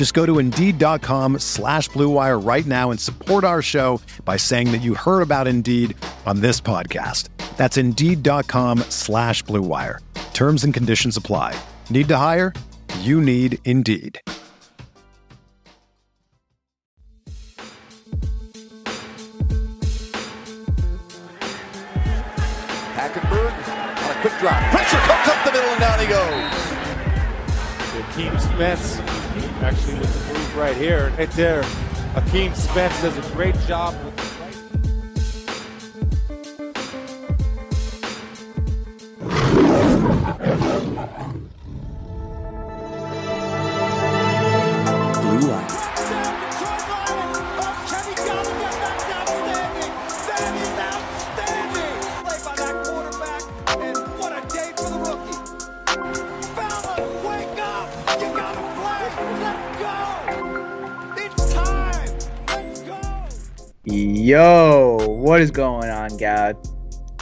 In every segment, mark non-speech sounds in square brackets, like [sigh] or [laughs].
Just go to Indeed.com slash BlueWire right now and support our show by saying that you heard about Indeed on this podcast. That's Indeed.com slash BlueWire. Terms and conditions apply. Need to hire? You need Indeed. Hackenberg on a quick drop. Pressure comes up the middle and down he goes. Akeem Spence actually with the move right here. Right there. Akeem Spence does a great job guys?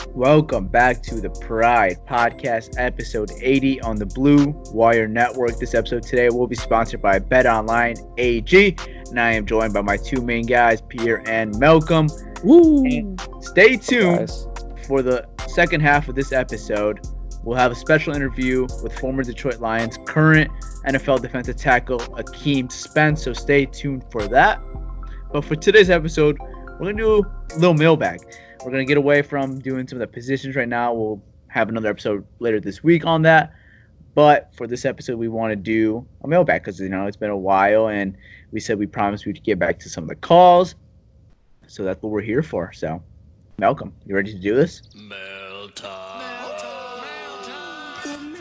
Welcome back to the Pride Podcast, episode 80 on the Blue Wire Network. This episode today will be sponsored by Bet Online AG, and I am joined by my two main guys, Pierre and Malcolm. Woo! And stay tuned Guys. for the second half of this episode. We'll have a special interview with former Detroit Lions current NFL defensive tackle Akeem Spence, so stay tuned for that. But for today's episode, we're gonna do a little mailbag. We're gonna get away from doing some of the positions right now. We'll have another episode later this week on that. But for this episode, we want to do a mailbag because you know it's been a while, and we said we promised we'd get back to some of the calls. So that's what we're here for. So, Malcolm, you ready to do this? Mail time.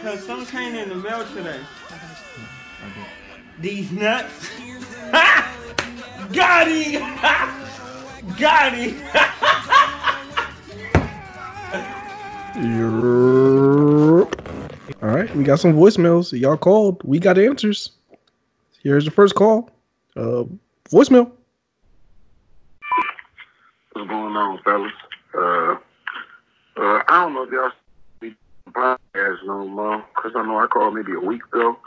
Cause some came in the mail today. These nuts. [laughs] Got him! [laughs] Got him! [laughs] All right, we got some voicemails. Y'all called. We got answers. Here's the first call. Uh, voicemail. What's going on, fellas? Uh, uh, I don't know if y'all be podcast no more, because I know I called maybe a week ago,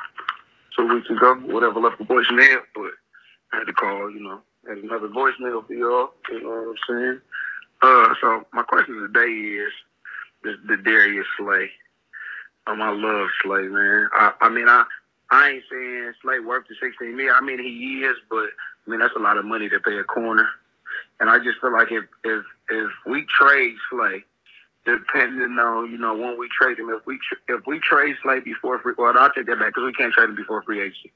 two weeks ago, whatever left the voicemail, but I had to call, you know, had another voicemail for y'all, you know what I'm saying? Uh, so my question today is the, the Darius Slay. Um, I love Slay, man. I, I mean, I, I ain't saying Slay worth the 16 million. I mean, he is, but I mean, that's a lot of money to pay a corner. And I just feel like if if if we trade Slay, depending on you know when we trade him, if we tr- if we trade Slay before free, well, I'll take that back because we can't trade him before free agency.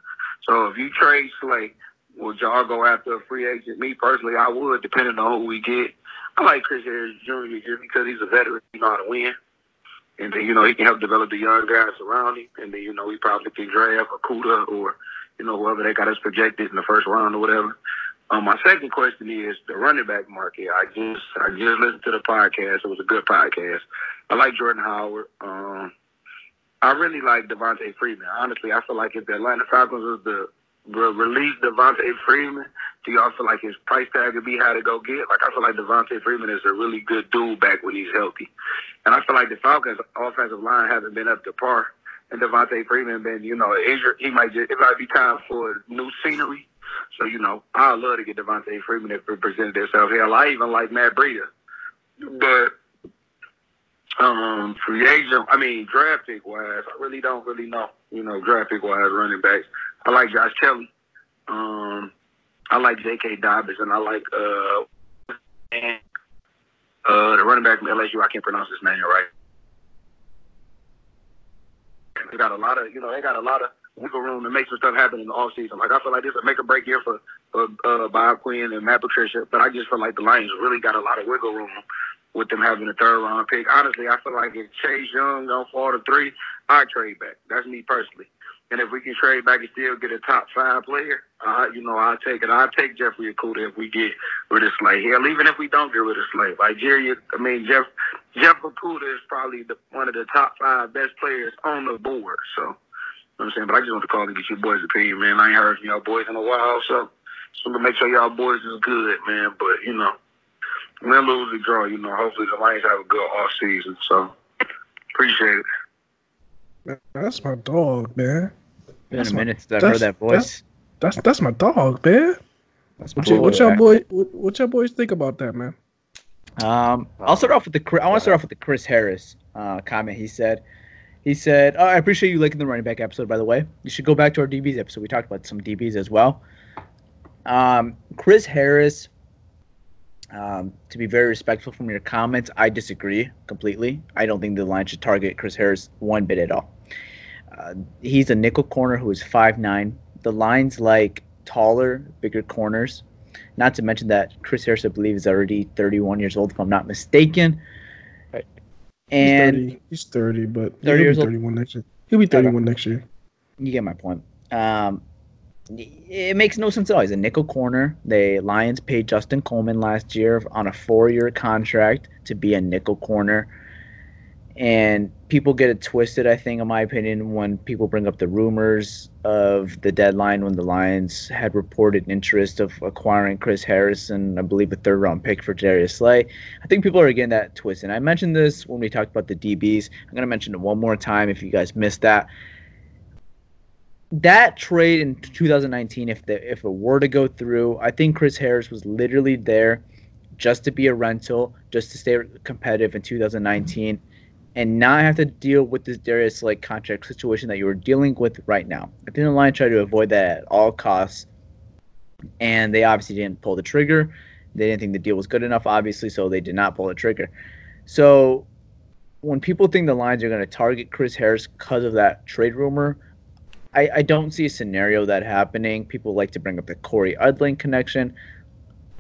So if you trade Slay, would y'all go after a free agent? Me personally, I would, depending on who we get. I like Chris Harris Jr. just because he's a veteran, you know how to win. And then, you know, he can help develop the young guys around him. And then, you know, he probably can draft Okudah or, you know, whoever they got us projected in the first round or whatever. Um, my second question is the running back market. I just I just listened to the podcast. It was a good podcast. I like Jordan Howard. Um, I really like Devonta Freeman. Honestly, I feel like if the Atlanta Falcons was the re- release Devonta Freeman, do y'all feel like his price tag would be how to go get? Like I feel like Devonta Freeman is a really good dude back when he's healthy, and I feel like the Falcons' offensive line hasn't been up to par. And Devonta Freeman been, you know, injured. He might just it might be time for new scenery. So you know, I love to get Devonta Freeman if it presented itself. Hell, I even like Matt Breida, but um, free agent. I mean, draft pick wise, I really don't really know. You know, draft pick wise, running backs. I like Josh Kelley. Um, I like J.K. Dobbins, and I like uh, and Uh, the running back from LSU, I can't pronounce his name right. They got a lot of, you know, they got a lot of wiggle room to make some stuff happen in the off season. Like I feel like this is a make or break year for for uh, Bob Quinn and Matt Patricia, but I just feel like the Lions really got a lot of wiggle room with them having a third round pick. Honestly, I feel like if Chase Young don't fall to three, I trade back. That's me personally. And if we can trade back and still get a top five player, uh, you know, I'll take it. I'll take Jeffrey Okudah if we get rid of Slay. Hell, even if we don't get rid of. Like Jerry, I mean, Jeff Jeff Okudah is probably the, one of the top five best players on the board. So, you know what I'm saying? But I just want to call and get your boys' opinion, man. I ain't heard from y'all boys in a while, so just want to make sure y'all boys is good, man. But, you know, win, lose, or draw, you know, hopefully the Lions have a good off season. So, appreciate it. That's my dog, man. Been That's a minute since I've heard that voice. That's that's my dog, man. That's What, my you, what boy. y'all boy? What, what y'all boys think about that, man? Um, I'll start off with the. I want to start off with the Chris Harris uh, comment. He said, he said, oh, "I appreciate you liking the running back episode. By the way, you should go back to our DBs episode. We talked about some DBs as well." Um, Chris Harris. Um, to be very respectful from your comments, I disagree completely. I don't think the line should target Chris Harris one bit at all. Uh, he's a nickel corner who is five nine. The lines like taller, bigger corners. Not to mention that Chris Harris, I believe, is already 31 years old, if I'm not mistaken. Right. And he's 30, he's 30 but 30 he'll years be old? 31 next year. He'll be 31 next year. you get my point. Um, it makes no sense at all. He's a nickel corner. The Lions paid Justin Coleman last year on a four-year contract to be a nickel corner, and people get it twisted. I think, in my opinion, when people bring up the rumors of the deadline when the Lions had reported interest of acquiring Chris Harrison, I believe a third-round pick for Darius Slay. I think people are getting that twisted. And I mentioned this when we talked about the DBs. I'm gonna mention it one more time if you guys missed that that trade in 2019, if the if it were to go through, I think Chris Harris was literally there just to be a rental, just to stay competitive in 2019, and not have to deal with this Darius like contract situation that you were dealing with right now. I think the Lions tried to avoid that at all costs, and they obviously didn't pull the trigger. They didn't think the deal was good enough, obviously, so they did not pull the trigger. So when people think the Lions are going to target Chris Harris because of that trade rumor, I, I don't see a scenario that happening. People like to bring up the Cory Undlin connection.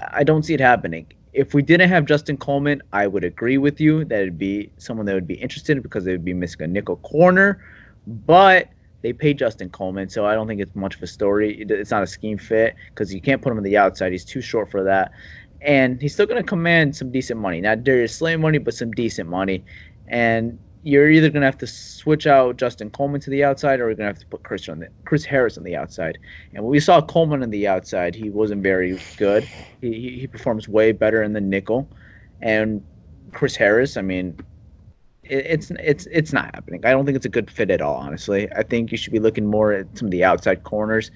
I don't see it happening. If we didn't have Justin Coleman, I would agree with you that it'd be someone that would be interested because they would be missing a nickel corner. But they paid Justin Coleman, so I don't think it's much of a story. It's not a scheme fit because you can't put him on the outside. He's too short for that. And he's still going to command some decent money. Not Darius Slay money, but some decent money. And you're either going to have to switch out Justin Coleman to the outside or you're going to have to put Chris, on the, Chris Harris on the outside. And when we saw Coleman on the outside, he wasn't very good. He, he, performs way better in the nickel. And Chris Harris, I mean, it, it's it's it's not happening. I don't think it's a good fit at all, honestly. I think you should be looking more at some of the outside corners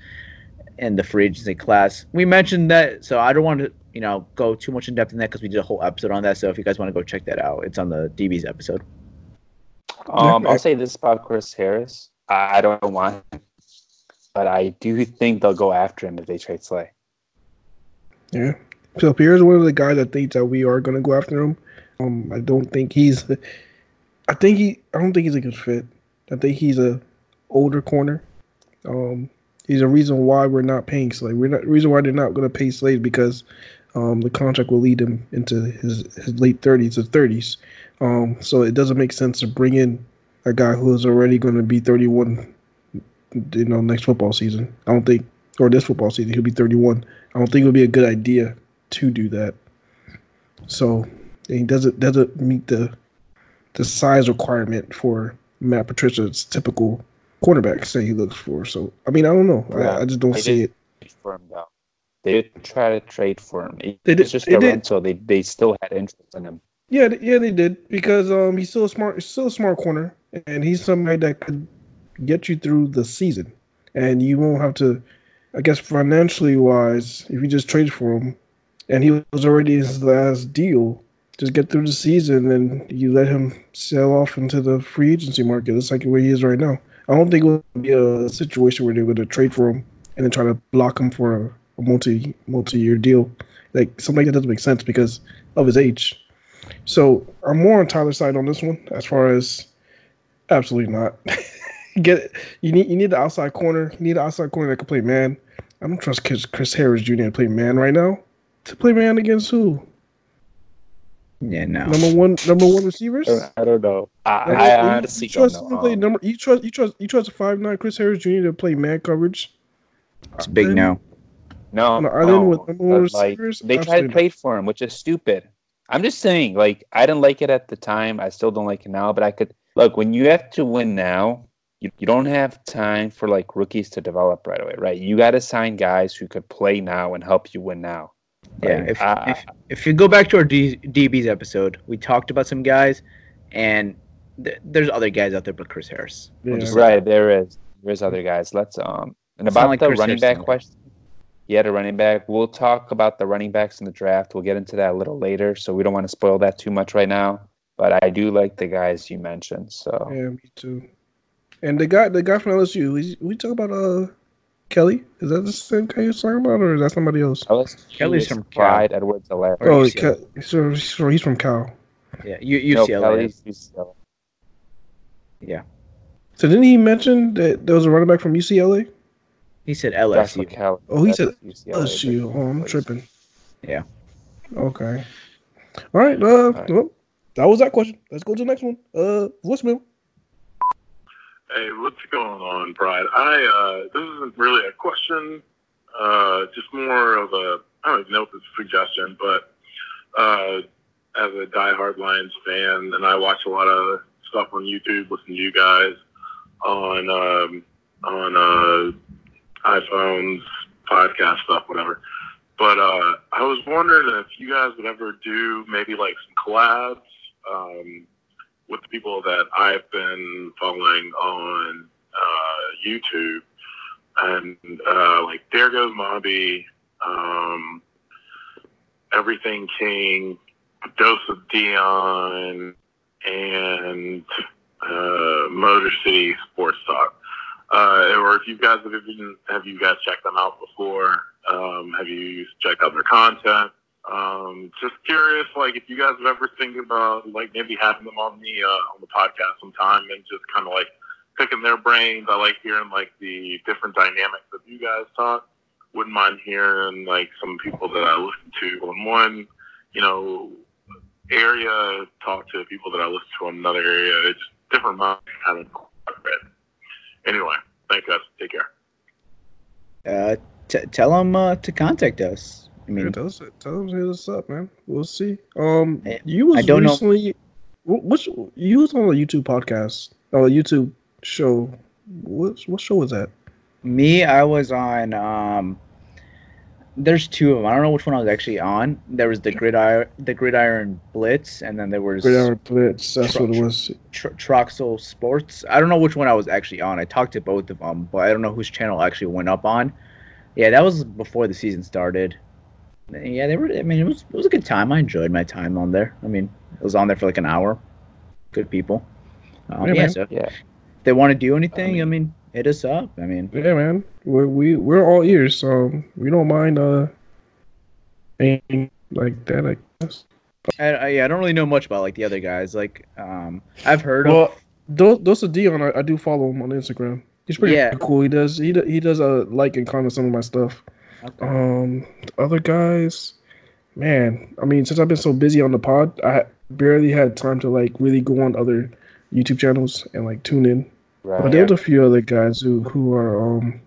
in the free agency class. We mentioned that, so I don't want to, you know, go too much in depth in that because we did a whole episode on that. So if you guys want to go check that out, it's on the DB's episode. Um, I'll say this about Chris Harris. I I don't want him, but I do think they'll go after him if they trade Slay. Yeah. So Pierre's one of the guys that think that we are going to go after him. Um, I don't think he's. I think he. I don't think he's a good fit. I think he's a older corner. Um, he's a reason why we're not paying Slade. We're not reason why they're not going to pay Slade because um, the contract will lead him into his, his late thirties or thirties. Um, so it doesn't make sense to bring in a guy who is already going to be thirty one. You know, next football season. I don't think, or this football season, he'll be thirty one. I don't think it would be a good idea to do that. So he doesn't doesn't meet the the size requirement for Matt Patricia's typical cornerback say he looks for. So I mean I don't know. Yeah, I, I just don't see did. it. For him though, they did try to trade for him. It They did- just they a did. rental. They they still had interest in him. Yeah, yeah, they did because um he's still a smart, he's still a smart corner, and he's somebody that could get you through the season, and you won't have to, I guess, financially wise, if you just trade for him, and he was already his last deal, just get through the season, and you let him sell off into the free agency market. That's like where he is right now. I don't think it would be a situation where they're going to trade for him and then try to block him for a, a multi multi year deal. Like something like that doesn't make sense because of his age. So I'm more on Tyler's side on this one, as far as absolutely not. [laughs] Get you need you need the outside corner. You need the outside corner that can play man. I don't trust Chris, Chris Harris Jr. to play man right now. To play man against who? Yeah, no. Number one, number one receivers. I don't know. I, Like, I you- honestly you trust don't him know. to play Um, number. You trust you trust you trust a five nine Chris Harris Jr. to play man coverage. It's a big Then- no. No, No, other no, with number but, like, receivers, they tried to trade for him, which is stupid. I'm just saying, like, I didn't like it at the time. I still don't like it now, but I could look when you have to win now. You, you don't have time for like rookies to develop right away, right? You got to sign guys who could play now and help you win now. Yeah, Like, if, I- if if you go back to our D, DBs episode, we talked about some guys, and th- there's other guys out there but Chris Harris. We'll Yeah. just Right, there is. There's other guys. Let's um and It's about like the Chris running Harris back now. Question. Yeah, the running back. We'll talk about the running backs in the draft. We'll get into that a little later, so we don't want to spoil that too much right now. But I do like the guys you mentioned. So Yeah, me too. And the guy, the guy from LSU, we, we talk about uh Kelley. Is that the same guy you're talking about, or is that somebody else? LSU Kelley's is from Cal. Edwards-Helaire. Or Oh, UCLA. Ke- he's from, he's from- he's from Cal. Yeah, U- No, UCLA. Kelley's UCLA. So didn't he mention that there was a running back from UCLA? He said That's LSU. what Kelley. Oh, he said UCLA. LSU. Oh, I'm tripping. Yeah. Okay. All right. Uh, well, that was that question. Let's go to the next one. Uh, voicemail. Hey, what's going on, Pride? I uh, this isn't really a question, uh, just more of a I don't even know if it's a suggestion, but uh, as a diehard Lions fan, and I watch a lot of stuff on YouTube, listen to you guys on um, on uh, iPhones, podcast stuff, whatever. But uh, I was wondering if you guys would ever do maybe like some collabs. Um, with the people that I've been following on uh, YouTube, and uh, like there goes Mobby, um, Everything King, Dose of Dion, and uh, Motor City Sports Talk. Uh, or if you guys have even have you guys checked them out before? Um, have you checked out their content? Um, just curious, like if you guys have ever think about like maybe having them on the uh, on the podcast sometime and just kind of like picking their brains. I like hearing like the different dynamics that you guys talk. Wouldn't mind hearing like some people that I listen to on one, you know, area talk to people that I listen to in another area. It's different minds kind of. Anyway, thank you guys. Take care. Uh, t- tell them uh, to contact us. I Yeah, mean, tell us, tell us, hit us up, man. We'll see. Um, you was I don't recently, know. Which you was on a YouTube podcast or a YouTube show? What what show was that? me, I was on. Um, there's two of them. I don't know which one I was actually on. There was the gridiron, the gridiron blitz, and then there was Gridiron Blitz. That's what it was. Tr- Troxel Sports. I don't know which one I was actually on. I talked to both of them, but I don't know whose channel I actually went up on. Yeah, that was before the season started. Yeah, they were. I mean, it was it was a good time. I enjoyed my time on there. I mean, it was on there for like an hour. Good people. Um, Yeah, yeah, man. so if Yeah. they want to do anything, I mean, hit us up. I mean, Yeah, man. We're we we're all ears, so we don't mind uh anything like that. I guess. I, I, yeah, I don't really know much about like the other guys. Like, um, I've heard of. Well, those those are Dion. I, I do follow him on Instagram. He's pretty Yeah. cool. He does he he does uh like and comment some of my stuff. Okay. Um, the other guys, man. I mean, since I've been so busy on the pod, I barely had time to like really go on other YouTube channels and like tune in. Right. But there's a few other guys who who are um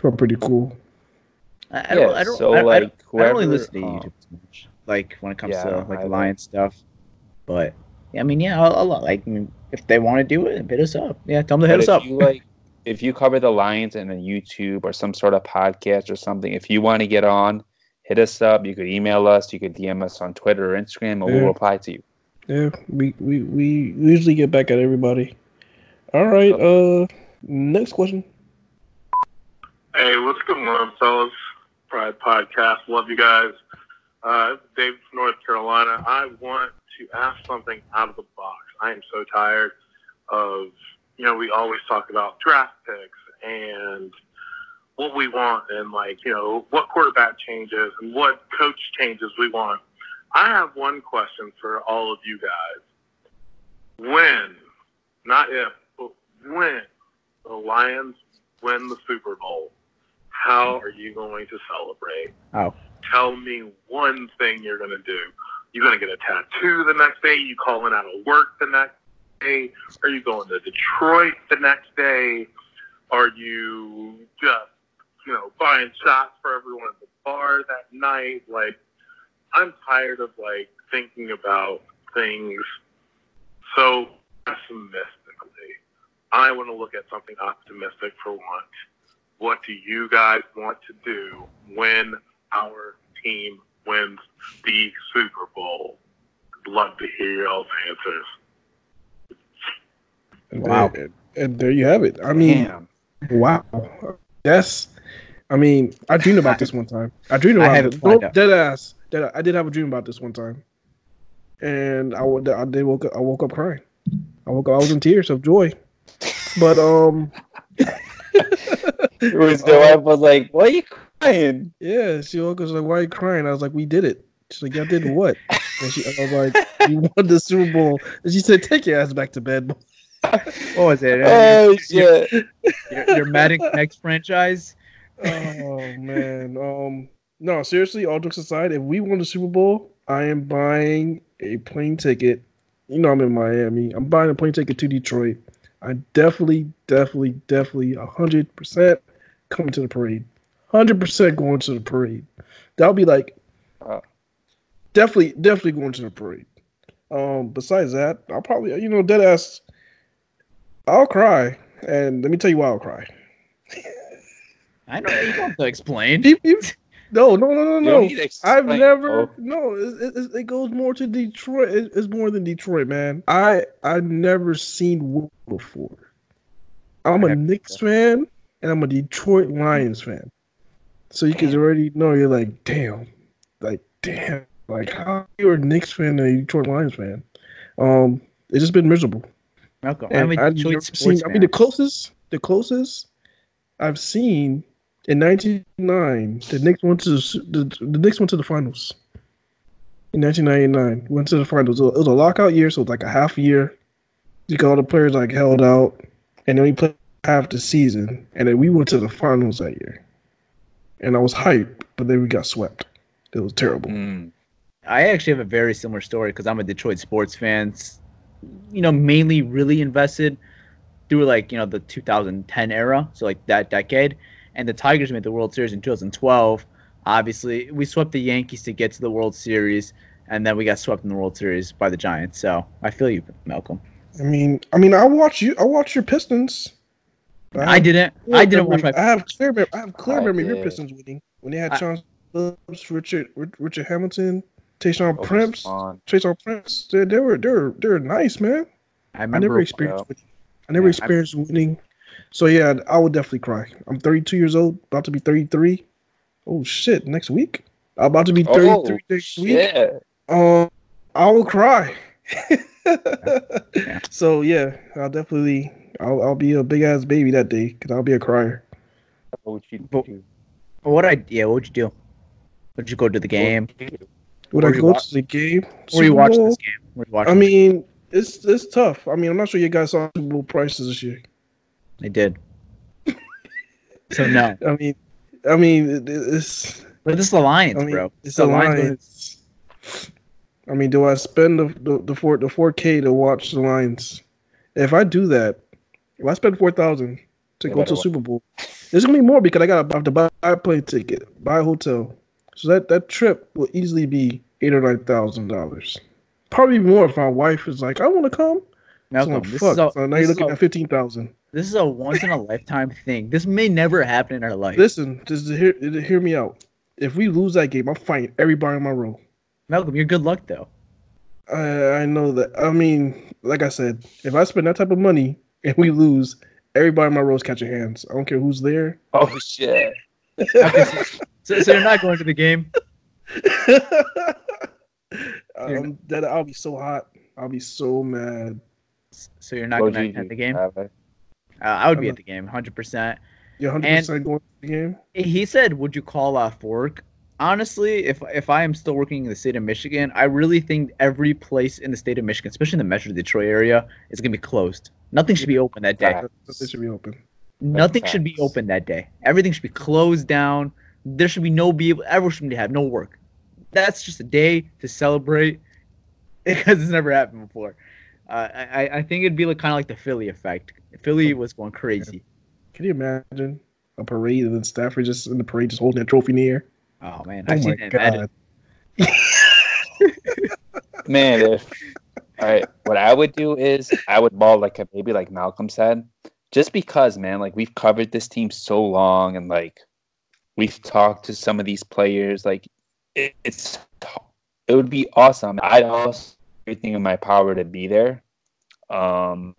who are pretty cool. I, I don't. Yeah, I don't. so, I, I like, don't, I don't really listen to um, YouTube as much. Like when it comes Yeah, to like either. Lion stuff. But yeah, I mean, yeah, I'll, I'll, like I mean, if they want to do it, hit us up. Yeah, tell them to hit us up. you like, if you cover the Lions in a YouTube or some sort of podcast or something, if you want to get on, hit us up. You could email us. You could DM us on Twitter or Instagram, and Yeah. we'll reply to you. Yeah, we, we we usually get back at everybody. All right, uh next question. Hey, what's going on, fellas? Pride Podcast. Love you guys. Uh, this is David from North Carolina. I want to ask something out of the box. I am so tired of, you know, we always talk about draft picks and what we want and, like, you know, what quarterback changes and what coach changes we want. I have one question for all of you guys. When, not if, when the Lions win the Super Bowl, how are you going to celebrate? Oh. Tell me one thing you're going to do. You're going to get a tattoo the next day? You calling out of work the next day? Are you going to Detroit the next day? Are you just, you know, buying shots for everyone at the bar that night? Like, I'm tired of like thinking about things so pessimistically. I want to look at something optimistic for once. What do you guys want to do when our team wins the Super Bowl? I'd love to hear y'all's answers. And Wow. There, and there you have it. I mean, Damn. wow. Yes. I mean, I dreamed about this one time. I dreamed [laughs] about have it. it lined No, up. dead ass. Dead, I did have a dream about this one time, and I would. I did woke up. I woke up crying. I woke up. I was in tears of joy. But um, [laughs] It was the wife was like, "Why are you crying?" yeah, she woke up was like, "Why are you crying?" I was like, "We did it." She's like, "Y'all did what?" And she, I was like, "You [laughs] won the Super Bowl." And she said, "Take your ass back to bed." What was it? Oh your, shit! your, your Madden Connect franchise? oh man. Um no, seriously, all jokes aside, if we won the Super Bowl, I am buying a plane ticket. You know I'm in Miami. I'm buying a plane ticket to Detroit. I definitely, definitely, definitely hundred percent coming to the parade. Hundred percent going to the parade. That'll be like Wow. definitely, definitely going to the parade. Um, besides that, I'll probably you know, dead ass I'll cry. And let me tell you why I'll cry. I know you don't have to explain. You- you- no, no, no, no, no. don't need to I've never. Bo. No, it, it, it goes more to Detroit. It, it's more than Detroit, man. I I've never seen Will before. I'm a have- Knicks fan and I'm a Detroit Lions fan. So you can already know you're like, damn, like damn, like how you're a Knicks fan and a Detroit Lions fan. Um, it's just been miserable. Malcolm, And I'm a I've Detroit never sports seen. I mean, the closest, the closest I've seen in 1999, the Knicks went to the, the Knicks went to the finals. In 1999, went to the finals. It was a- it was a lockout year, so it was like a half year. You got all the players like held out, and then we played half the season, and then we went to the finals that year. And I was hyped, but then we got swept. It was terrible. Mm. I actually have a very similar story because I'm a Detroit sports fan. You know, mainly really invested through like you know the 2010 era, so like that decade. And the Tigers made the World Series in 2012. Obviously, we swept the Yankees to get to the World Series, and then we got swept in the World Series by the Giants. So I feel you, Malcolm. I mean, I mean, I watch you. I watch your Pistons. I didn't. I didn't watch my. I have clear. mem- I have clear I memory of your. Pistons winning when they had I- Chauncey Billups, Richard, Richard Hamilton, Tayshaun That was Prince, fun. Tayshaun Prince. They, they were, they were, they were nice, man. I I never experienced yeah. winning. I never Yeah, I- experienced winning. So yeah, I would definitely cry. I'm 32 years old, about to be 33. Oh shit! Next week, I'm about to be 33 Oh next week. shit! Um, I will cry. Yeah. [laughs] So yeah, I'll definitely. I'll, I'll be a big ass baby that day because I'll be a crier. What would you do? What I yeah, what would you do? Would you go to the game? Would Where I go wa- to the game? Where you Super watching this game? You watching? I mean, it's it's tough. I mean, I'm not sure you guys saw Super Bowl prices this year. I did. so no, [laughs] I mean, I mean, it's but this is the Lions, I mean, bro. it's the the Lions. Lions. I mean, do I spend the the, the four the four K to watch the Lions? If I do that, if I spend four thousand to go to wa- Super Bowl, it's gonna be more because I gotta have to buy a plane ticket, buy a hotel. So that that trip will easily be eight or nine thousand dollars. Probably more if my wife is like, I want to come. Malcolm, so, this fuck. is a, so now this you're looking a- at fifteen thousand. This is a once in a lifetime thing. This may never happen in our life. Listen, just hear hear me out. If we lose that game, I'm fighting everybody in my row. Malcolm, you're good luck though. I I know that. I mean, like I said, if I spend that type of money and we lose, everybody in my row is catching hands. I don't care who's there. Oh shit! Okay, so, so, so you're not going to the game. [laughs] um, that I'll be so hot. I'll be so mad. So you're not going to attend the do? game. Uh, I- I would be at the game, 100. percent You're 100 percent going to the game. He said, "Would you call off work?" honestly, if if I am still working in the state of Michigan, I really think every place in the state of Michigan, especially in the Metro Detroit area, is gonna be closed. Nothing should be open that day. It should be open. Nothing should be open that day. Everything should be closed down. There should be no be able. Everyone should have no work. That's just a day to celebrate [laughs] because it's never happened before. Uh, I I think it'd be like kind of like the Philly effect. Philly was going crazy. Can you imagine a parade and then Stafford just in the parade just holding a trophy in the air? Oh man, Oh I've my seen that. God. [laughs] Man, if all right, what I would do is I would ball like a maybe like Malcolm said, just because man, like we've covered this team so long and like we've talked to some of these players, like it, it's it would be awesome. I'd also do everything in my power to be there, um,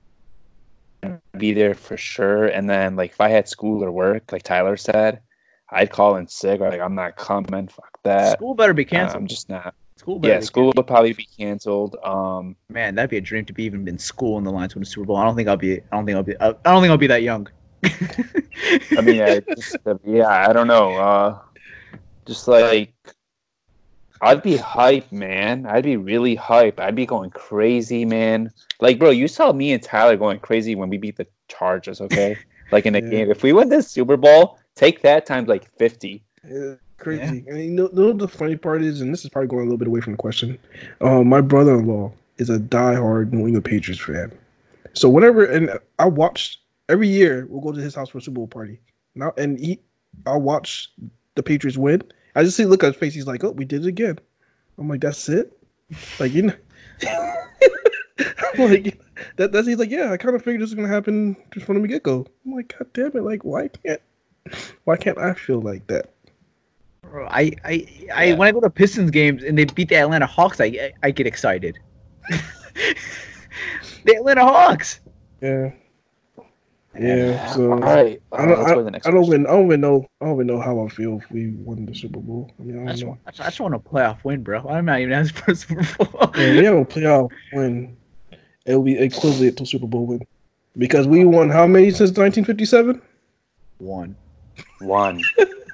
be there for sure. And then like if I had school or work, like Tyler said, I'd call in sick or like I'm not coming. Fuck that. School better be Uh, canceled. I'm just not. School better Yeah, school would probably be canceled. Um, Man, that'd be a dream to be even in school in the Lions win the Super Bowl. I don't think I'll be. I don't think I'll be. I don't think I'll be that young. I mean, yeah, just, [laughs] yeah, I don't know. Uh, just like I'd be hype, man. I'd be really hype. I'd be going crazy, man. Like, bro, you saw me and Tyler going crazy when we beat the Chargers. Okay, [laughs] like in a Yeah. game. If we win this Super Bowl, take that times like fifty. Yeah, crazy. And you know, know what the funny part is, and this is probably going a little bit away from the question. Um, my brother-in-law is a diehard New England Patriots fan. So whenever, and I watch every year, we'll go to his house for a Super Bowl party. Now, and he, I'll watch the Patriots win. I just see look at his face. He's like, "Oh, we did it again." I'm like, "That's it." Like you know, [laughs] I'm like that. That's he's like, "Yeah, I kind of figured this was gonna happen just from the get go." I'm like, "God damn it! Like, why can't, why can't I feel like that?" Bro, I, I, I, when I go to Pistons games and they beat the Atlanta Hawks, I, I get excited. [laughs] the Atlanta Hawks. Yeah. Yeah. So All right, I don't. uh, I, go to the next I don't question. even. I don't even know. I don't even know how I feel if we won the Super Bowl. I mean, I I don't just, know. want, I just- I just want a playoff win, bro. I'm not even asking for a Super Bowl. Yeah, we have a playoff win. It'll be equivalent to Super Bowl win because we won how many since 1957? One. One.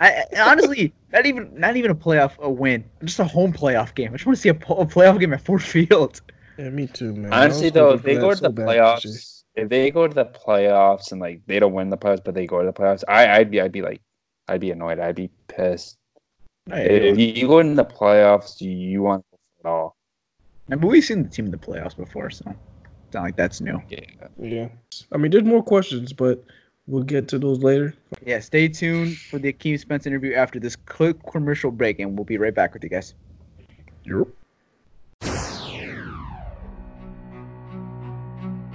I, I honestly, not even, not even a playoff a win, just a home playoff game. I just want to see a, po- a playoff game at Ford Field. Yeah, me too, man. I Honestly, though, if they go to so the bad this year. playoffs, if they go to the playoffs and like they don't win the playoffs, but they go to the playoffs, I, I'd be, I'd be like, I'd be annoyed. I'd be pissed. If you, you go in the playoffs, you, you want it all. I mean, we've seen the team in the playoffs before, so it's not like that's new. Yeah. Yeah, I mean, there's more questions, but we'll get to those later. Yeah, stay tuned for the Akeem Spence interview after this quick commercial break, and we'll be right back with you guys. Yep.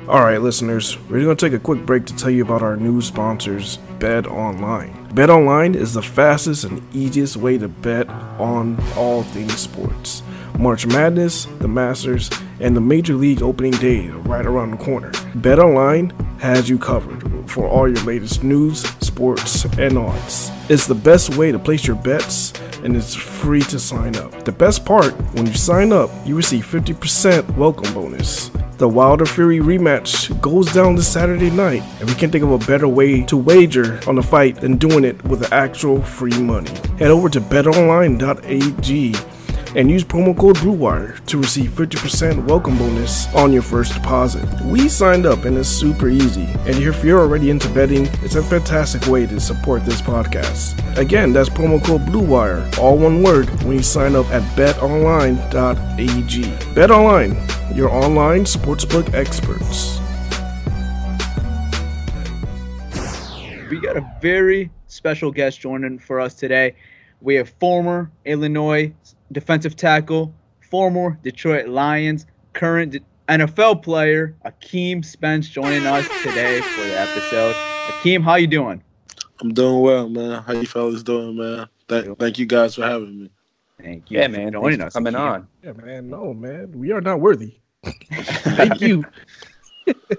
All right, listeners, we're going to take a quick break to tell you about our new sponsors, Bet Online. Bet Online is the fastest and easiest way to bet on all things sports. March Madness, the Masters, and the Major League opening day right around the corner. Bet Online has you covered for all your latest news, sports, and odds. It's the best way to place your bets and it's free to sign up. The best part, when you sign up, you receive 50% welcome bonus. The Wilder Fury rematch goes down this Saturday night, and we can't think of a better way to wager on the fight than doing it with the actual free money. Head over to betonline.ag and use promo code BlueWire to receive 50% welcome bonus on your first deposit. We signed up and it's super easy. And if you're already into betting, it's a fantastic way to support this podcast. Again, that's promo code BlueWire, all one word, when you sign up at betonline.ag. BetOnline, your online sportsbook experts. We got a very special guest joining for us today. We have former Illinois defensive tackle, former Detroit Lions, current NFL player Akeem Spence joining us today for the episode. Akeem, how you doing? I'm doing well, man. How you fellas doing, man? Thank, thank you guys for having me. Thank you Yeah, for man. joining us. for coming Akeem. on. Yeah, man, no, man, we are not worthy. [laughs] Thank you.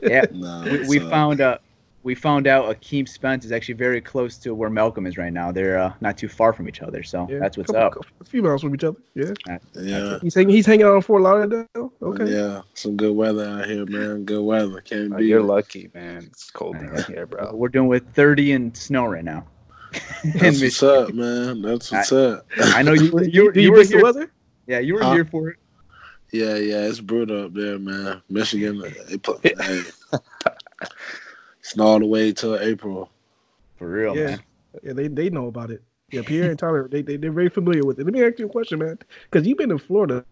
Yeah, Nah, we, we uh, found out we found out Akeem Spence is actually very close to where Malcolm is right now. They're uh, not too far from each other, so Yeah, that's what's couple- up. A few miles from each other. Yeah, Yeah, he's hanging. He's hanging out in Fort Lauderdale. Okay. yeah. Some good weather out here, man. Good weather. Can't Oh, be. you're lucky, man. It's cold down here, Uh, bro. We're doing with 30 and snow right now. [laughs] That's what's up, man. That's what's up. [laughs] I know you. [laughs] Do You, you, do you, you were miss the here. weather? Yeah, you were Huh? here for it. Yeah, yeah, it's brutal up there, man. Michigan, they put, hey, it's all the way till April. For real, Yeah. man. Yeah, they, they know about it. Yeah, Pierre and Tyler, they, they, they're very familiar with it. Let me ask you a question, man. Because you've been in Florida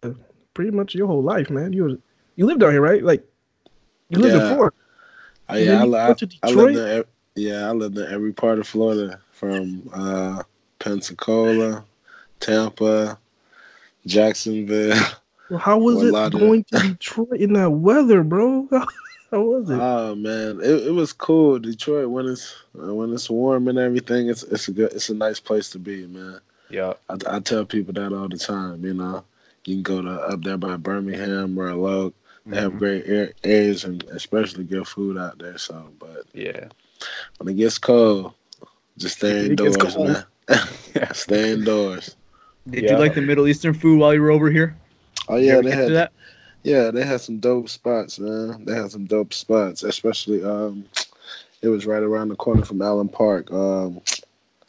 pretty much your whole life, man. You you lived out here, right? Like, you lived Yeah. in Florida. Oh, yeah, I, you I, I lived in, ev- yeah, I lived in every part of Florida from uh, Pensacola, Tampa, Jacksonville. Well, how was it going to Detroit in that weather, bro? [laughs] how was it? Oh man, it, it was cool. Detroit when it's uh, when it's warm and everything, it's it's a good it's a nice place to be, man. Yeah. I, I tell people that all the time. You know, you can go to up there by Birmingham or Logue. They have Mhm. great air, areas and especially good food out there. So, but Yeah. when it gets cold, just stay It indoors, cold. man. [laughs] stay indoors. Did Yeah. you like the Middle Eastern food while you were over here? Oh yeah, they had that? Yeah they had some dope spots, man. They had some dope spots, especially um, it was right around the corner from Allen Park. Um,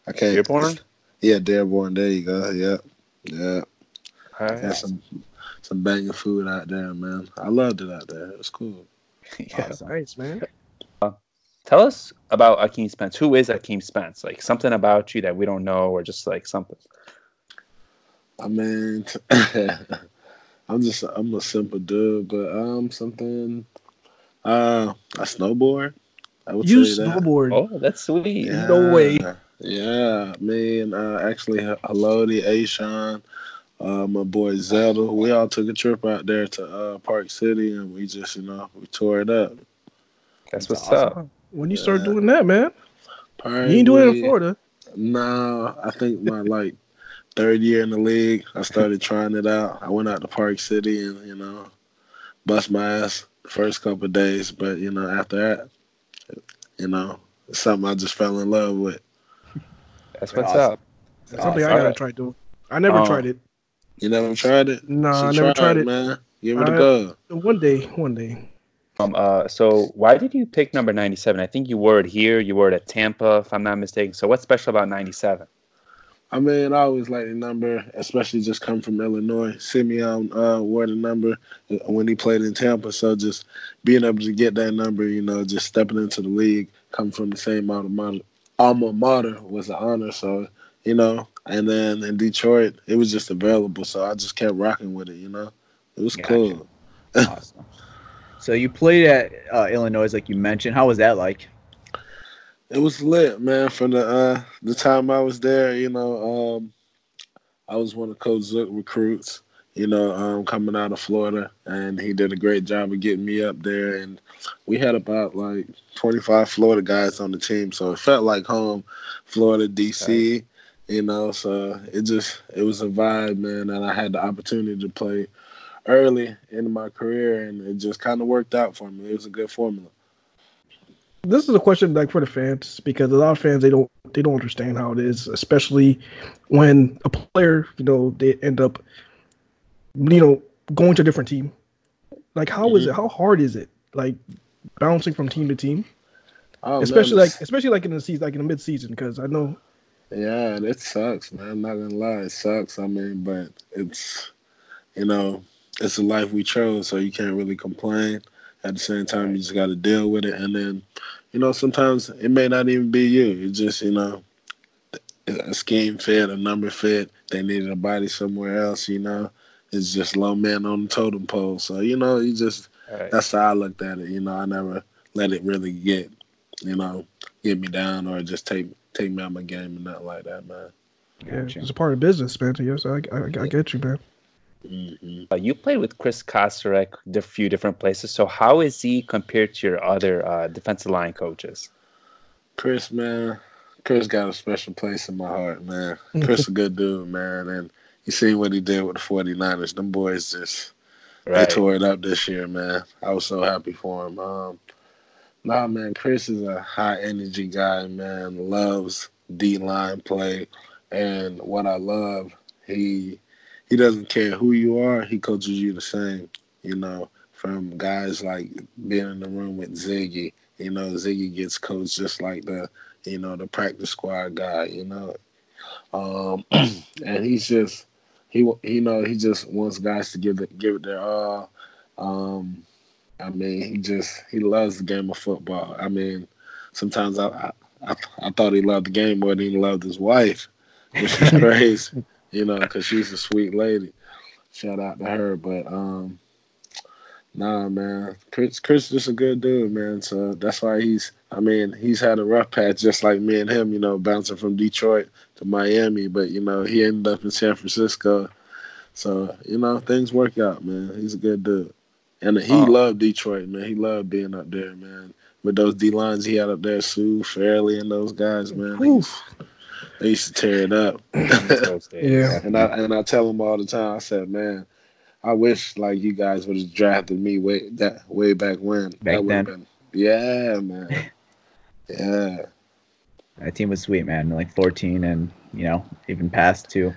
I can't. Dearborn? Yeah, Dearborn. There you go. Yeah, yeah. All Had some some banging food out there, man. I loved it out there. It was cool. [laughs] Yeah. Nice, man. Tell us about Akeem Spence. Who is Akeem Spence? Like something about you that we don't know, or just like something. I mean, [laughs] I'm just I'm a simple dude, but um something. Uh, I snowboard. I would You say that. snowboard. Oh, that's sweet. Yeah. No way. Yeah, me and uh, actually Haloti, A'Shawn, uh, my boy Zelda, we all took a trip out there to uh, Park City, and we just you know we tore it up. That's what's awesome. up. When you start doing that, man, Probably, you ain't doing it in Florida. No, I think my like third year in the league, I started trying it out. I went out to Park City and you know, bust my ass the first couple of days, but you know after that, you know, it's something I just fell in love with. That's what's Awesome. up. That's something I gotta try doing. I never Um, tried it. You never tried it? No, You I should never try tried it. man. Give it a I- go. One day, one day. Um, uh, so why did you pick number 97? I think you wore it here. You wore it at Tampa, if I'm not mistaken. So what's special about 97? I mean, I always like the number, especially just coming from Illinois. Simeon uh, wore the number when he played in Tampa. So just being able to get that number, you know, just stepping into the league, coming from the same alma mater, alma mater was an honor. So, you know, and then in Detroit, it was just available. So I just kept rocking with it, you know. It was Gotcha. cool. [laughs] awesome. So you played at uh, Illinois, like you mentioned. How was that like? It was lit, man. From the uh the time I was there, you know, um I was one of Coach Zook recruits, you know, um coming out of Florida and he did a great job of getting me up there and we had about like twenty five Florida guys on the team. So it felt like home, Florida, DC, you know, so it just it was a vibe, man, and I had the opportunity to play early in my career and it just kinda worked out for me. It was a good formula. This is a question like for the fans because a lot of fans they don't they don't understand how it is, especially when a player you know they end up you know going to a different team. Like how is mm-hmm. it? How hard is it? Like bouncing from team to team, Oh, especially like especially like in the season, like in the mid season, because I know Yeah, it sucks, man. I'm not gonna lie, it sucks. I mean, but it's you know, it's the life we chose, so you can't really complain. At the same time, you just got to deal with it, and then, you know, sometimes it may not even be you. It's just you know, a scheme fit, a number fit. They needed a body somewhere else. You know, it's just low man on the totem pole. So you know, you just Right. that's how I looked at it. You know, I never let it really get, you know, get me down or just take take me out my game and nothing like that, man. yeah, Gotcha. it's a part of business, man. Yes, I, I, I get you, man. Hmm Uh, you played with Kris Kocurek a few different places. So how is he compared to your other uh, defensive line coaches? Chris, man, Chris got a special place in my heart, man. [laughs] Chris a good dude, man, and you see what he did with the 49ers. Them boys just they tore it up this year, man. I was so happy for him. Um, nah, man, Chris is a high energy guy, man. Loves D line play, and what I love, he he doesn't care who you are. He coaches you the same. You know, from guys like being in the room with Ziggy. You know, Ziggy gets coached just like the you know, the practice squad guy, you know. Um, [clears throat] and he's just he you know he just wants guys to give it give it their all. Um, I mean, he just he loves the game of football. I mean, sometimes I I, I, I thought he loved the game more than he loved his wife, which is [laughs] crazy, you know, because she's a sweet lady. Shout out to her, but um, Nah, man. Chris, Chris just a good dude, man. So that's why he's. I mean, he's had a rough patch, just like me and him. You know, bouncing from Detroit to Miami, but you know, he ended up in San Francisco. So you know, things work out, man. He's a good dude, and he Oh. loved Detroit, man. He loved being up there, man. With those D lines he had up there, Suh Fairley and those guys, man. Used, they used to tear it up. [laughs] Yeah. And I and I tell them all the time. I said, man, I wish like you guys would have drafted me way that way back when. Back that then. been, yeah, man. [laughs] Yeah. That team was sweet, man. Like 14 and, you know, even past two.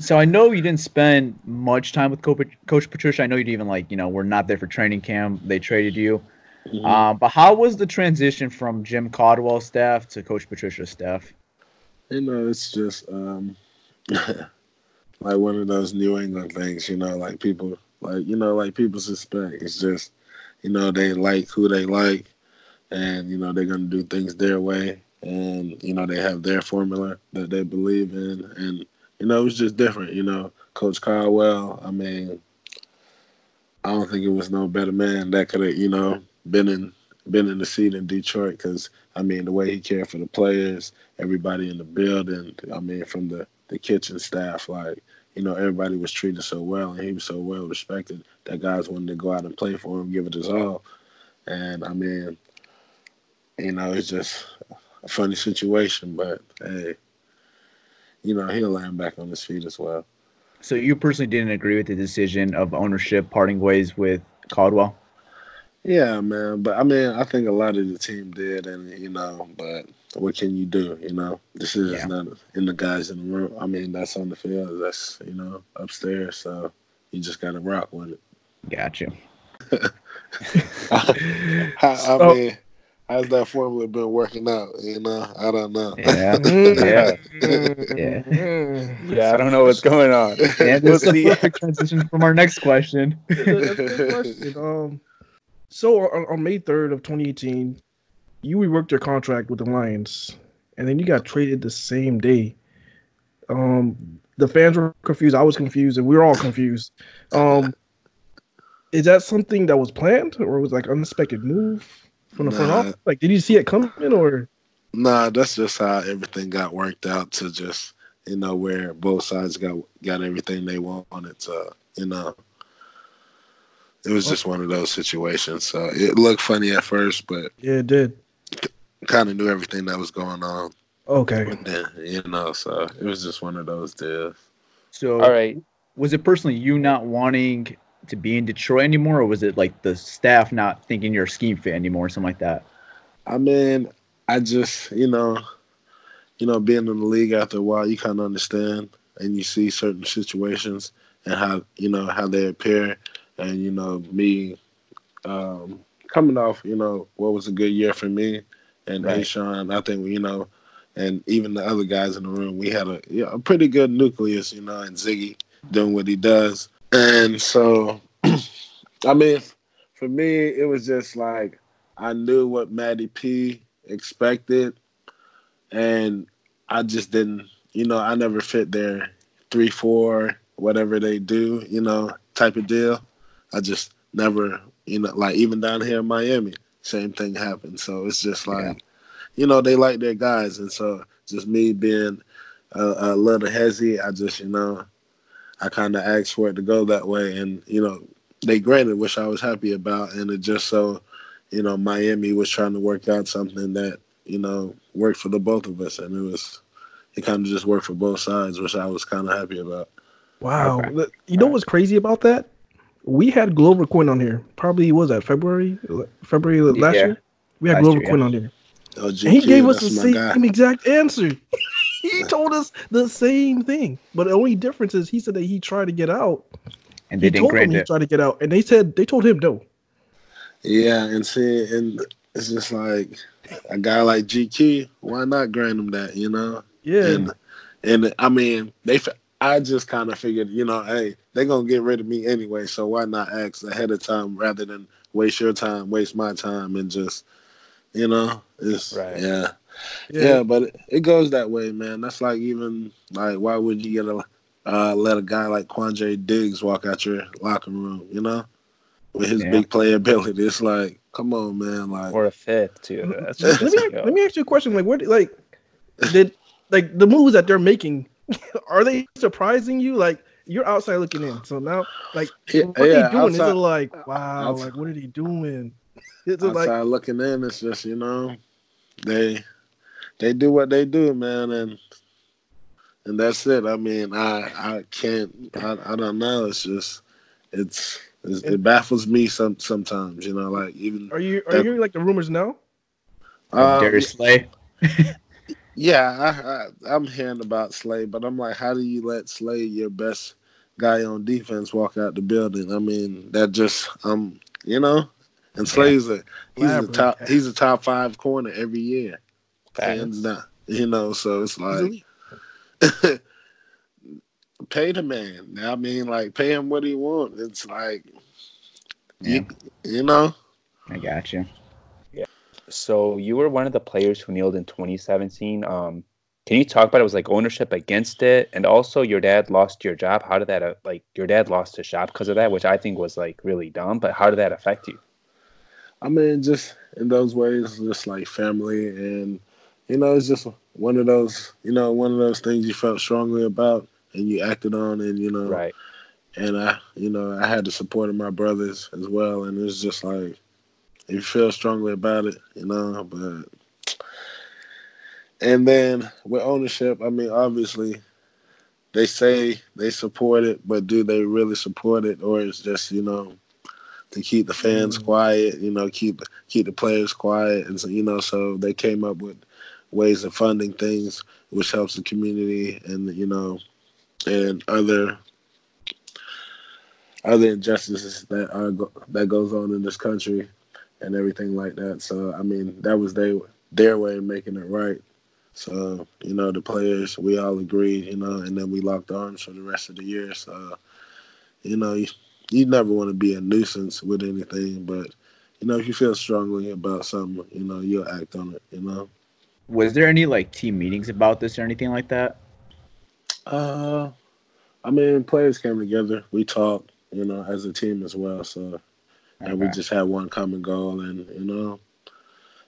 So I know you didn't spend much time with Coach Patricia. I know you didn't even like, you know, we're not there for training camp. They traded you. Mhm. Um, but how was the transition from Jim Caldwell's staff to Coach Patricia's staff? You know, it's just um [laughs] like one of those New England things, you know, like people like you know, like people suspect. It's just, you know, they like who they like and you know, they're gonna do things their way and you know, they have their formula that they believe in and you know, it was just different, you know. Coach Caldwell, I mean, I don't think it was no better man that could have, you know, been in been in the seat in Detroit because I mean the way he cared for the players, everybody in the building. I mean from the the kitchen staff, like you know everybody was treated so well and he was so well respected that guys wanted to go out and play for him, give it his all. And I mean, you know, it's just a funny situation, but hey, you know he'll land back on his feet as well. So you personally didn't agree with the decision of ownership parting ways with Caldwell? Yeah, man. But I mean, I think a lot of the team did, and you know, but what can you do? You know, this is Yeah. not in the guys in the room. I mean, that's on the field. That's you know upstairs. So you just got to rock with it. Gotcha. [laughs] you. I, I So- mean, how's that formula been working out? You know, I don't know. Yeah. [laughs] Yeah. Yeah. Mm. Yeah, I don't know what's [laughs] going on. And We'll this is a see. perfect transition from our next question. That's a good question. Um, so on, on May third of 2018, you reworked your contract with the Lions, and then you got traded the same day. Um, the fans were confused. I was confused, and we were all confused. Um, is that something that was planned, or was like unexpected move from the front office? Like, did you see it coming, or Nah, that's just how everything got worked out to just you know where both sides got got everything they wanted to you know. It was oh. just one of those situations. So it looked funny at first, but yeah, it did. kind of knew everything that was going on. Okay. But then, you know, so it was just one of those deals. So All right. was it personally you not wanting to be in Detroit anymore, or was it like the staff not thinking you're a scheme fit anymore, or something like that? I mean, I just, you know, you know, being in the league after a while, you kind of understand and you see certain situations and how, you know, how they appear. And, you know, me um, coming off, you know, what was a good year for me and Right. A'Shawn, I think, you know, and even the other guys in the room, we had a, yeah, a pretty good nucleus, you know, and Ziggy doing what he does. And so, [clears throat] I mean, for me, it was just like I knew what Matty P expected, and I just didn't, you know, I never fit their three, four, whatever they do, you know, type of deal. I just never, you know, like even down here in Miami, same thing happened. So it's just like, Yeah. you know, they like their guys, and so just me being a, a little hezzy, I just, you know, I kind of asked for it to go that way, and you know, they granted, which I was happy about, and it just so, you know, Miami was trying to work out something that you know worked for the both of us, and it was, it kind of just worked for both sides, which I was kind of happy about. Wow. Okay. You know what's crazy about that? We had Glover Quin on here. Probably was that February, February last Yeah. year. We had Last Glover year, Quin yeah. on here. Oh, And he gave us the that's my guy. same exact answer. [laughs] he told us the same thing. But the only difference is he said that he tried to get out. And He they didn't told him grant he tried to get out, and they said they told him no. Yeah, and see, and it's just like a guy like GQ, why not grant him that? You know. Yeah. And and I mean, they. I just kind of figured, you know, hey, they're gonna get rid of me anyway, so why not ask ahead of time rather than waste your time, waste my time, and just, you know, it's Right. yeah. Yeah. Yeah, but it, it goes that way, man. That's like even like why would you get a uh, let a guy like Quandre Diggs walk out your locker room, you know, with his Yeah. big playability? It's like, come on, man, like Or a fifth too. [laughs] That's let, me, let me ask you a question. Like, what, like, did like the moves that they're making? [laughs] Are they surprising you? Like, you're outside looking in. So now, like, Yeah, what are yeah, they doing? Is outside- it like, wow? outside- like, what are they doing? Is it outside like, looking in, it's just you know, they they do what they do, man, and and that's it. I mean, I I can't, I, I don't know. It's just it's, it's it baffles me some sometimes, you know, like even are you are that- you hearing like the rumors now? um, Darius Slay. [laughs] Yeah, I, I, I'm hearing about Slay, but I'm like, how do you let Slay, your best guy on defense, walk out the building? I mean, that just um, you know, and Slay's a he's a top he's a top five corner every year, hands down. You know, so it's like [laughs] pay the man. I mean, like pay him what he wants. It's like you, you know. I got you. So you were one of the players who kneeled in 2017. Um, can you talk about it? Was like ownership against it, and also your dad lost your job. How did that uh, like your dad lost his job because of that, which I think was like really dumb. But how did that affect you? I mean, just in those ways, just like family, and you know, it's just one of those, you know, one of those things you felt strongly about and you acted on, and you know, Right. and I, you know, I had the support of my brothers as well, and it's just like you feel strongly about it, you know, but and then with ownership, I mean, obviously. They say they support it, but do they really support it, or it's just you know to keep the fans mm. quiet, you know, keep keep the players quiet, and so you know, so they came up with ways of funding things, which helps the community, and you know, and other other injustices that are go- that goes on in this country, and everything like that. So I mean, that was they their way of making it right. So you know, the players we all agreed, you know, and then we locked arms for the rest of the year. So you know, you, you never want to be a nuisance with anything, but you know, if you feel strongly about something, you know, you'll act on it. You know. Was there any like team meetings about this or anything like that? Uh, I mean, players came together. We talked, you know, as a team as well. So, and we just had one common goal, and you know,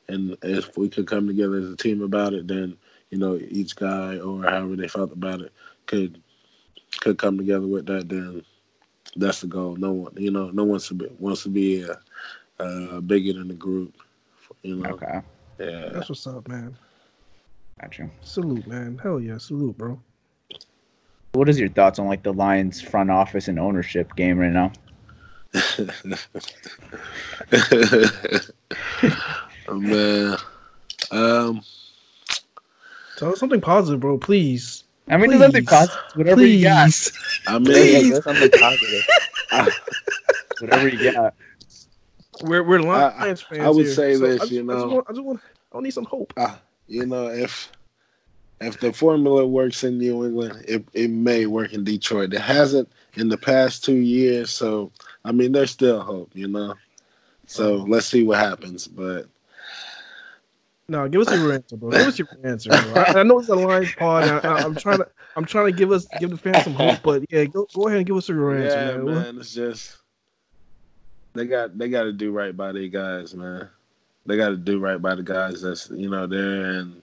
and if we could come together as a team about it, then you know, each guy or however they felt about it could could come together with that. Then that's the goal. No one, you know, no one wants to be wants to be a, a bigot in the group. You know. Okay, Yeah. That's what's up, man. got you. Salute, man. Hell yeah, salute, bro. What is your thoughts on like the Lions front office and ownership game right now? [laughs] man. Um, Tell us something positive, bro. Please. I mean, there's nothing Please. positive. Whatever Please. you got. I mean, Please. There's something positive. [laughs] Whatever you got. We're we're I- Lions fans. I would here, say so this, I just, you I just know. want, I just want, I need some hope. uh, you know, if if the formula works in New England, it, it may work in Detroit. It hasn't in the past two years, so I mean, there's still hope, you know. So um, let's see what happens. But No, give us your answer, bro. Give us your answer. Bro. I, I know it's a Lions pod. and I, I'm trying to, I'm trying to give us, give the fans some hope. But yeah, go, go ahead and give us your answer, yeah, man. man, it's just they got they got to do right by their guys, man. They got to do right by the guys that's you know there, and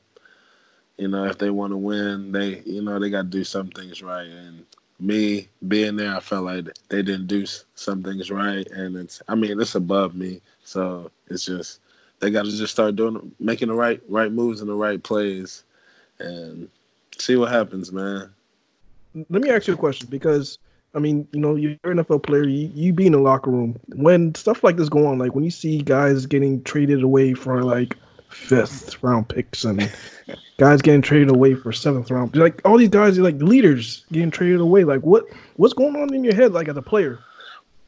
you know if they want to win, they you know they got to do some things right. And me being there, I felt like they didn't do some things right, and it's I mean it's above me, so it's just they got to just start doing making the right right moves and the right plays, and see what happens, man. Let me ask you a question because I mean, you know, you're an NFL player. You, you be in the locker room when stuff like this go on. Like when you see guys getting traded away for like fifth round picks and guys getting traded away for seventh round. Like all these guys are like leaders getting traded away. Like what what's going on in your head like as a player?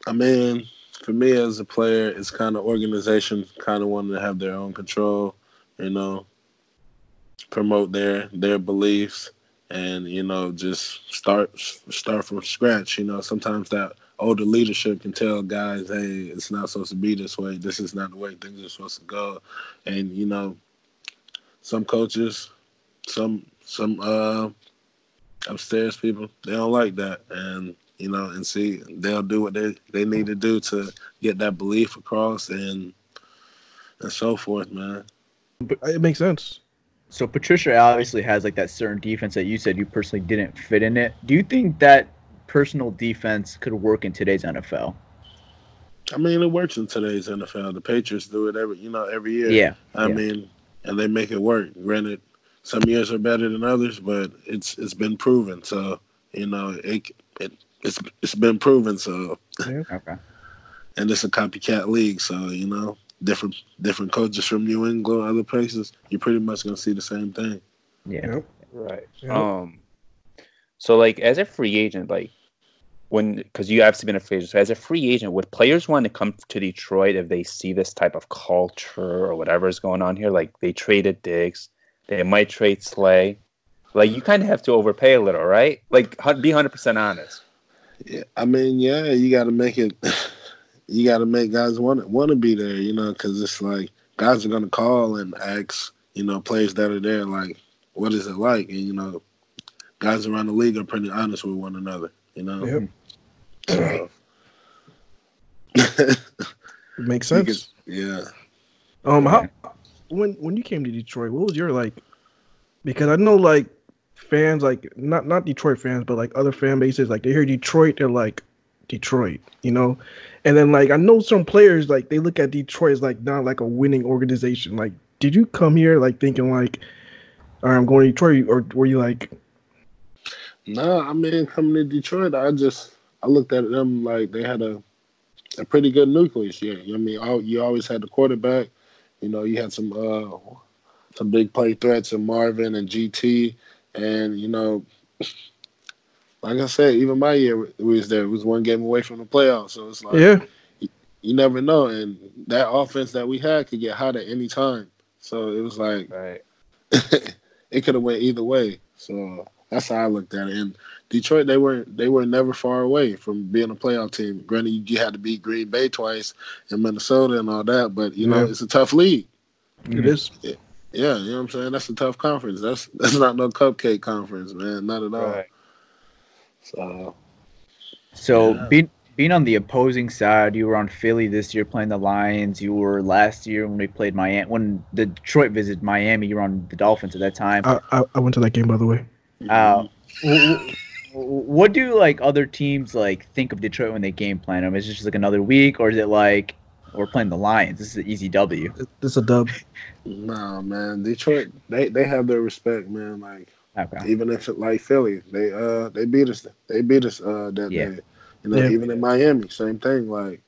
I mean, for me as a player, it's kind of organization kind of wanting to have their own control you know, promote their their beliefs and you know just start start from scratch. You know, sometimes that older leadership can tell guys, hey, it's not supposed to be this way. This is not the way things are supposed to go. And you know, some coaches, some some uh upstairs people, they don't like that. And you know, and see they'll do what they, they need to do to get that belief across and and so forth, man. It makes sense. So Patricia obviously has like that certain defense that you said you personally didn't fit in it. Do you think that personal defense could work in today's NFL? I mean, it works in today's NFL. The Patriots do it every, you know, every year. Yeah. I yeah. mean, and they make it work. Granted, some years are better than others, but it's it's been proven. So you know, it it it's it's been proven. So [laughs] okay. and it's a copycat league. So you know, different different coaches from New England, other places, you're pretty much gonna see the same thing. Yeah. Right. Yep. Um. So, like, as a free agent, like, when because you obviously been a free agent, so as a free agent, would players want to come to Detroit if they see this type of culture or whatever is going on here? Like, they traded Diggs, they might trade Slay. Like, you kind of have to overpay a little, right? Like, be hundred percent honest. Yeah, I mean, yeah, you got to make it. You got to make guys want want to be there, you know, because it's like guys are gonna call and ask, you know, players that are there, like, what is it like? And you know, guys around the league are pretty honest with one another, you know. Yep. So, It makes sense. yeah. Um, how when when you came to Detroit, what was your like? Because I know like fans, like not not Detroit fans, but like other fan bases, like they hear Detroit, they're like Detroit, you know. And then like I know some players like they look at Detroit as like not like a winning organization. Like, did you come here like thinking like, all right, I'm going to Detroit, or were you like, No, I mean coming to Detroit, I just I looked at them like they had a a pretty good nucleus. Yeah, I mean, all, you always had the quarterback. You know, you had some uh some big play threats in Marvin and GT, and you know, like I said, even my year we was there. It was one game away from the playoffs, so it's like yeah, you never know. And that offense that we had could get hot at any time. So it was like Right. [laughs] it could have went either way. So that's how I looked at it. And Detroit, they were they were never far away from being a playoff team. Granted, you had to beat Green Bay twice and Minnesota and all that, but you know Yeah. it's a tough league. it is. Yeah, you know what I'm saying. That's a tough conference. That's [laughs] that's not no cupcake conference, man. Not at all. Right. So So Yeah. being being on the opposing side, you were on Philly this year playing the Lions. You were last year when we played Miami. When the Detroit visited Miami, you were on the Dolphins at that time. I, I I went to that game by the way. Uh, w- w- what do like other teams like think of Detroit when they game plan them? Is it just like another week, or is it like we're playing the Lions? This is an easy W. This is a dub. [laughs] no, man. Detroit, they they have their respect, man. Like Okay. even if it like Philly, they uh they beat us. They beat us uh that Yeah. day. You know, Yeah. even in Miami, same thing. Like,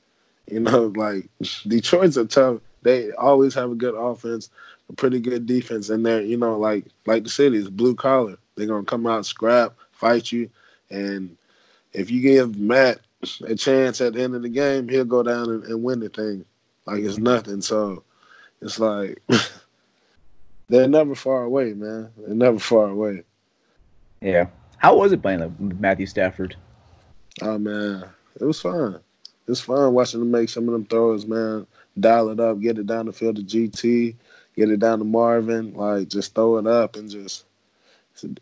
you know, [laughs] like Detroit's a tough. They always have a good offense, a pretty good defense, and they're you know like like the city is blue collar. They're gonna come out, scrap, fight you, and if you give Matt a chance at the end of the game, he'll go down and, and win the thing like it's nothing. So it's like [laughs] they're never far away, man. They're never far away. Yeah. How was it playing with Matthew Stafford? Oh man, it was fun. It was fun watching him make some of them throws, man. Dial it up, get it down the field to GT, get it down to Marvin, like just throw it up and just.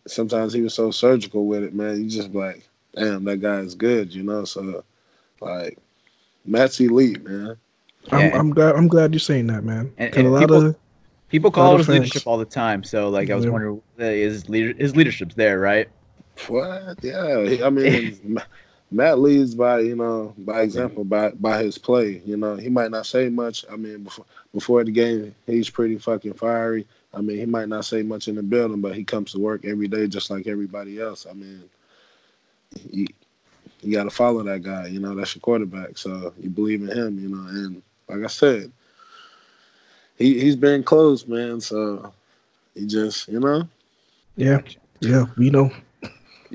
Sometimes he was so surgical with it, man. You just like, damn, that guy is good, you know. So, like, Matt's elite, man. I'm, I'm glad I'm glad you're saying that, man. And- 'Cause a lot people- of People call of it his leadership all the time. So like I was Yeah. wondering, uh, is leader his leadership's there, right? What? Yeah, I mean, Ma- [laughs] Matt leads by you know by mm-hmm. example by by his play. You know, he might not say much. I mean, before before the game, he's pretty fucking fiery. I mean, he might not say much in the building, but he comes to work every day just like everybody else. I mean, you you got to follow that guy. You know, that's your quarterback. So you believe in him. You know, and like I said, he he's been close, man. So he just you know. yeah, yeah, we know.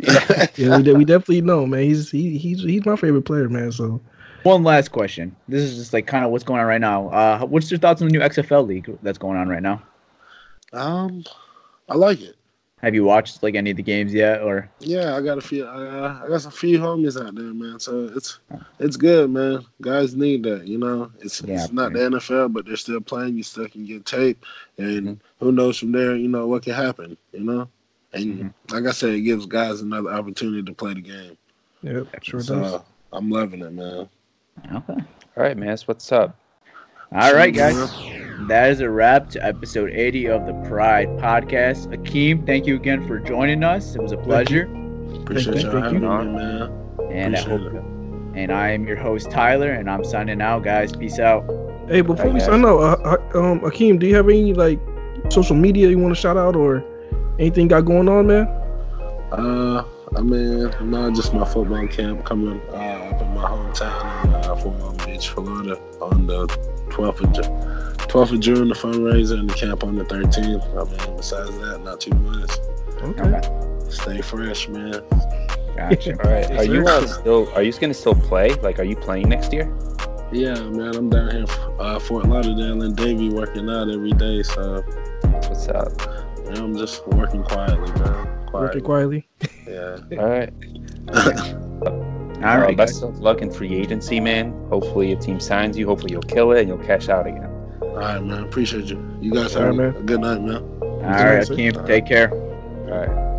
Yeah. [laughs] Yeah, we, we definitely know, man. He's he, he's he's my favorite player, man. So One last question. This is just like kind of what's going on right now. Uh, what's your thoughts on the new XFL league that's going on right now? Um, I like it. Have you watched like any of the games yet, or? Yeah, I got a few. Uh, I got some few homies out there, man. So it's it's good, man. Guys need that, you know. It's Yeah, it's not the NFL, but they're still playing. You still can get tape, and who knows from there, you know, what can happen, you know. And like I said, it gives guys another opportunity to play the game. Yep, sure So does. I'm loving it, man. Okay. All right, man. That's what's up. All right, guys. That is a wrap to episode 80 of the Pride podcast. Akeem, thank you again for joining us. It was a pleasure. Appreciate Thank- y'all thank having you. me, man. And I Appreciate hope and I am your host Tyler, and I'm signing out, guys. Peace out. Hey, before Hey, we guys. sign out, uh, uh, um, Akeem, do you have any like social media you want to shout out or anything got going on, man? Uh, I mean, no, just my football camp coming uh, up in my hometown in uh, Fort Walton Beach, Florida, on the 12th of June. 12th of June, the fundraiser, and the camp on the 13th. I mean, besides that, not too much. Okay. Stay fresh, man. Gotcha. [laughs] All right. Are you uh, still? Are you gonna still play? Like, are you playing next year? Yeah, man, I'm down here, uh, Fort Lauderdale and Davie, working out every day. So What's up? Yeah, I'm just working quietly, man. Working Quietly. quietly. Yeah. All right. [laughs] All right. Uh, best of luck in free agency, man. Hopefully, your team signs you. Hopefully, you'll kill it and you'll cash out again. All right, man. Appreciate you. You guys All have right, a, man. a good night, man. All right, Akeem, take care. All right.